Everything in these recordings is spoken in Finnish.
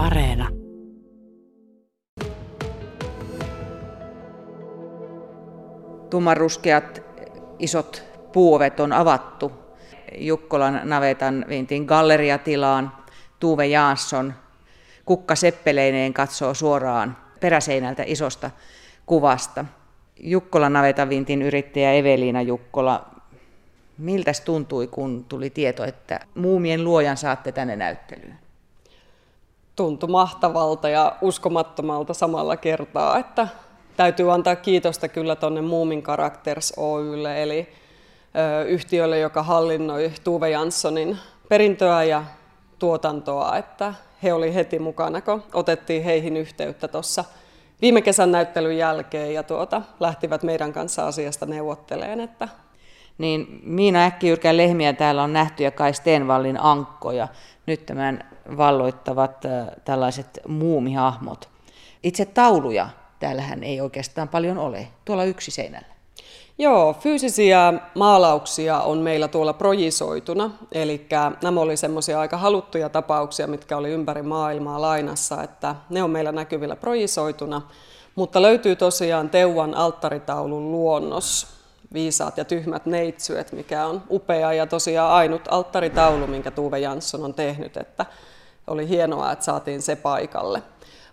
Areena. Tummanruskeat isot puovet on avattu Jukkolan navetan vintin galleriatilaan. Tuve Jansson kukka seppeleineen katsoo suoraan peräseinältä isosta kuvasta. Jukkolan navetan vintin yrittäjä Eveliina Jukkola, miltä tuntui, kun tuli tieto, että muumien luojan saatte tänne näyttelyyn? Tuntui mahtavalta ja uskomattomalta samalla kertaa, että täytyy antaa kiitosta kyllä tuonne Muumin Characters Oylle, eli yhtiölle, joka hallinnoi Tuve Janssonin perintöä ja tuotantoa, että he oli heti mukana, kun otettiin heihin yhteyttä tuossa viime kesän näyttelyn jälkeen ja tuota, lähtivät meidän kanssa asiasta neuvotteleen, että niin Miina Äkkiyrkän lehmiä täällä on nähty ja Kai Stenvallin ankkoja. Nyt tämän valloittavat tällaiset muumihahmot. Itse tauluja täällähän ei oikeastaan paljon ole. Tuolla yksi seinällä. Joo, fyysisiä maalauksia on meillä tuolla projisoituna, eli nämä oli semmoisia aika haluttuja tapauksia, mitkä oli ympäri maailmaa lainassa, että ne on meillä näkyvillä projisoituna, mutta löytyy tosiaan Teuvan alttaritaulun luonnos, Viisaat ja tyhmät neitsyet, mikä on upea ja tosiaan ainut alttaritaulu, minkä Tuve Jansson on tehnyt, että oli hienoa, että saatiin se paikalle.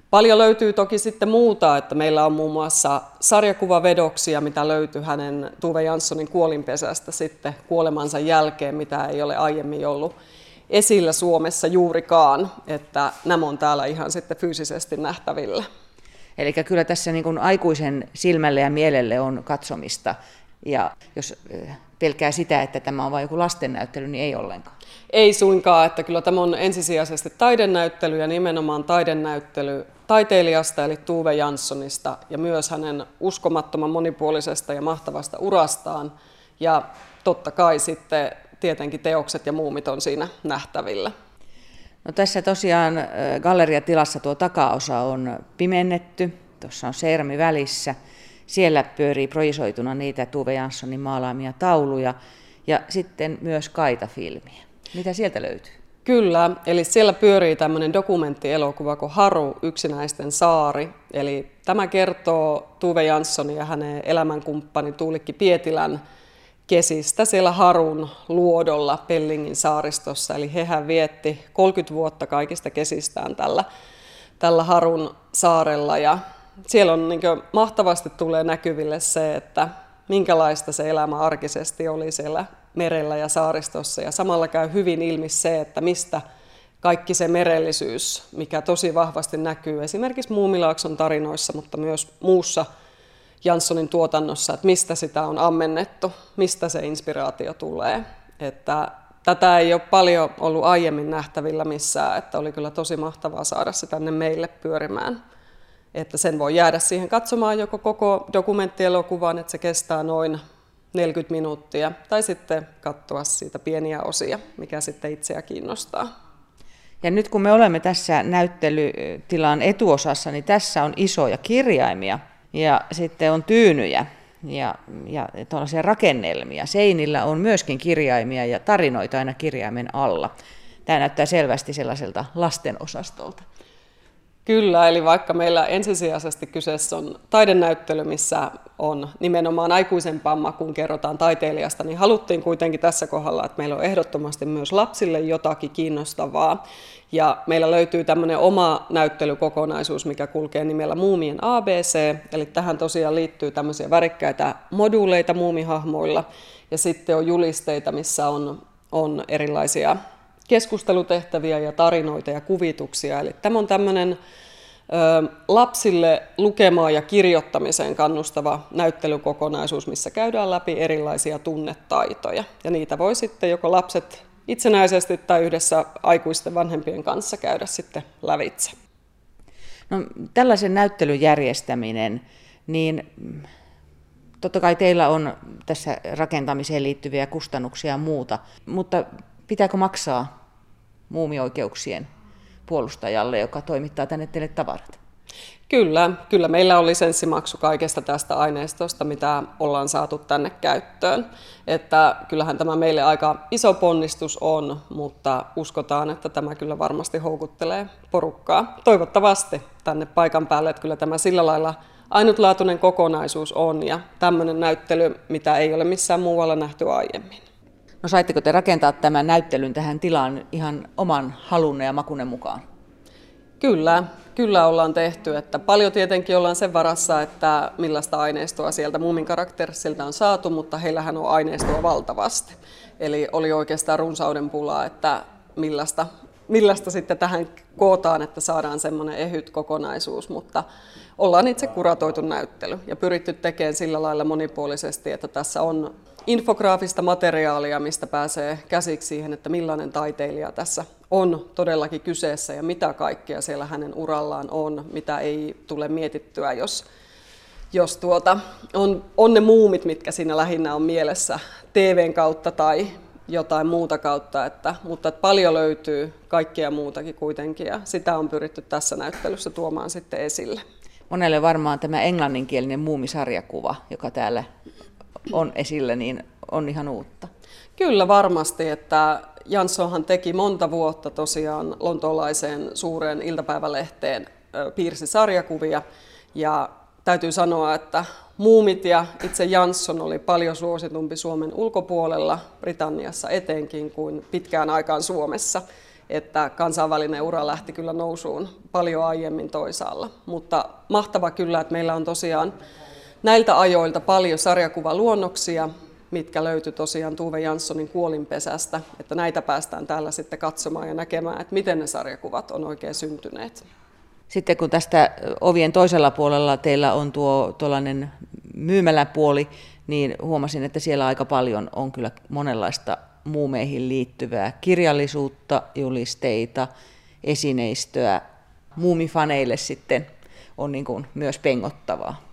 Paljon löytyy toki sitten muuta, että meillä on muun muassa sarjakuvavedoksia, mitä löytyy hänen Tuve Janssonin kuolinpesästä sitten kuolemansa jälkeen, mitä ei ole aiemmin ollut esillä Suomessa juurikaan, että nämä on täällä ihan sitten fyysisesti nähtävillä. Eli kyllä tässä niin kuin aikuisen silmälle ja mielelle on katsomista ja jos pelkää sitä, että tämä on vain joku lastennäyttely, niin ei ollenkaan. Ei suinkaan, että kyllä tämä on ensisijaisesti taidenäyttely ja nimenomaan taidenäyttely taiteilijasta eli Tuve Janssonista ja myös hänen uskomattoman monipuolisesta ja mahtavasta urastaan. Ja totta kai sitten tietenkin teokset ja muumit on siinä nähtävillä. No tässä tosiaan galleriatilassa tuo takaosa on pimennetty, tuossa on sermi välissä – siellä pyörii projisoituna niitä Tuve Janssonin maalaamia tauluja ja sitten myös kaitafilmiä. Mitä sieltä löytyy? Kyllä, eli siellä pyörii tämmöinen dokumenttielokuva kuin Haru, yksinäisten saari. Eli tämä kertoo Tuve Janssonin ja hänen elämänkumppani Tuulikki Pietilän kesistä siellä Harun luodolla Pellingin saaristossa. Eli hehän vietti 30 vuotta kaikista kesistään tällä, tällä Harun saarella ja siellä on niin mahtavasti tulee näkyville se, että minkälaista se elämä arkisesti oli siellä merellä ja saaristossa. Ja samalla käy hyvin ilmi se, että mistä kaikki se merellisyys, mikä tosi vahvasti näkyy esimerkiksi Muumilaakson tarinoissa, mutta myös muussa Janssonin tuotannossa, että mistä sitä on ammennettu, mistä se inspiraatio tulee. Että tätä ei ole paljon ollut aiemmin nähtävillä missään, että oli kyllä tosi mahtavaa saada se tänne meille pyörimään että sen voi jäädä siihen katsomaan joko koko dokumenttielokuvaan, että se kestää noin 40 minuuttia, tai sitten katsoa siitä pieniä osia, mikä sitten itseä kiinnostaa. Ja nyt kun me olemme tässä näyttelytilan etuosassa, niin tässä on isoja kirjaimia ja sitten on tyynyjä ja, ja tuollaisia rakennelmia. Seinillä on myöskin kirjaimia ja tarinoita aina kirjaimen alla. Tämä näyttää selvästi sellaiselta lastenosastolta. Kyllä, eli vaikka meillä ensisijaisesti kyseessä on taidenäyttely, missä on nimenomaan aikuisempaa kun kerrotaan taiteilijasta, niin haluttiin kuitenkin tässä kohdalla, että meillä on ehdottomasti myös lapsille jotakin kiinnostavaa. Ja meillä löytyy tämmöinen oma näyttelykokonaisuus, mikä kulkee nimellä Muumien ABC, eli tähän tosiaan liittyy tämmöisiä värikkäitä moduuleita muumihahmoilla, ja sitten on julisteita, missä on, on erilaisia keskustelutehtäviä ja tarinoita ja kuvituksia. Eli tämä on tämmöinen lapsille lukemaan ja kirjoittamiseen kannustava näyttelykokonaisuus, missä käydään läpi erilaisia tunnetaitoja. Ja niitä voi sitten joko lapset itsenäisesti tai yhdessä aikuisten vanhempien kanssa käydä sitten lävitse. No, tällaisen näyttelyn järjestäminen, niin totta kai teillä on tässä rakentamiseen liittyviä kustannuksia ja muuta, mutta pitääkö maksaa muumioikeuksien puolustajalle, joka toimittaa tänne teille tavarat? Kyllä, kyllä meillä on lisenssimaksu kaikesta tästä aineistosta, mitä ollaan saatu tänne käyttöön. Että kyllähän tämä meille aika iso ponnistus on, mutta uskotaan, että tämä kyllä varmasti houkuttelee porukkaa. Toivottavasti tänne paikan päälle, että kyllä tämä sillä lailla ainutlaatuinen kokonaisuus on ja tämmöinen näyttely, mitä ei ole missään muualla nähty aiemmin. No saitteko te rakentaa tämän näyttelyn tähän tilaan ihan oman halunne ja makunne mukaan? Kyllä, kyllä ollaan tehty. Että paljon tietenkin ollaan sen varassa, että millaista aineistoa sieltä muumin karakterissilta on saatu, mutta heillähän on aineistoa valtavasti. Eli oli oikeastaan runsauden pulaa, että millaista, millaista sitten tähän kootaan, että saadaan semmoinen ehyt kokonaisuus, mutta ollaan itse kuratoitu näyttely ja pyritty tekemään sillä lailla monipuolisesti, että tässä on infograafista materiaalia, mistä pääsee käsiksi siihen, että millainen taiteilija tässä on todellakin kyseessä ja mitä kaikkea siellä hänen urallaan on, mitä ei tule mietittyä, jos, jos tuota, on, on ne muumit, mitkä siinä lähinnä on mielessä TVn kautta tai jotain muuta kautta, että, mutta että paljon löytyy kaikkea muutakin kuitenkin ja sitä on pyritty tässä näyttelyssä tuomaan sitten esille. Monelle varmaan tämä englanninkielinen muumisarjakuva, joka täällä on esillä, niin on ihan uutta. Kyllä varmasti, että Janssonhan teki monta vuotta tosiaan lontoolaiseen suureen iltapäivälehteen piirsi sarjakuvia ja täytyy sanoa, että Muumit ja itse Jansson oli paljon suositumpi Suomen ulkopuolella, Britanniassa etenkin, kuin pitkään aikaan Suomessa. Että kansainvälinen ura lähti kyllä nousuun paljon aiemmin toisaalla. Mutta mahtava kyllä, että meillä on tosiaan näiltä ajoilta paljon sarjakuvaluonnoksia, mitkä löytyi tosiaan Tuve Janssonin kuolinpesästä, että näitä päästään täällä sitten katsomaan ja näkemään, että miten ne sarjakuvat on oikein syntyneet. Sitten kun tästä ovien toisella puolella teillä on tuo tuollainen myymäläpuoli, niin huomasin, että siellä aika paljon on kyllä monenlaista muumeihin liittyvää kirjallisuutta, julisteita, esineistöä. Muumifaneille sitten on niin kuin myös pengottavaa.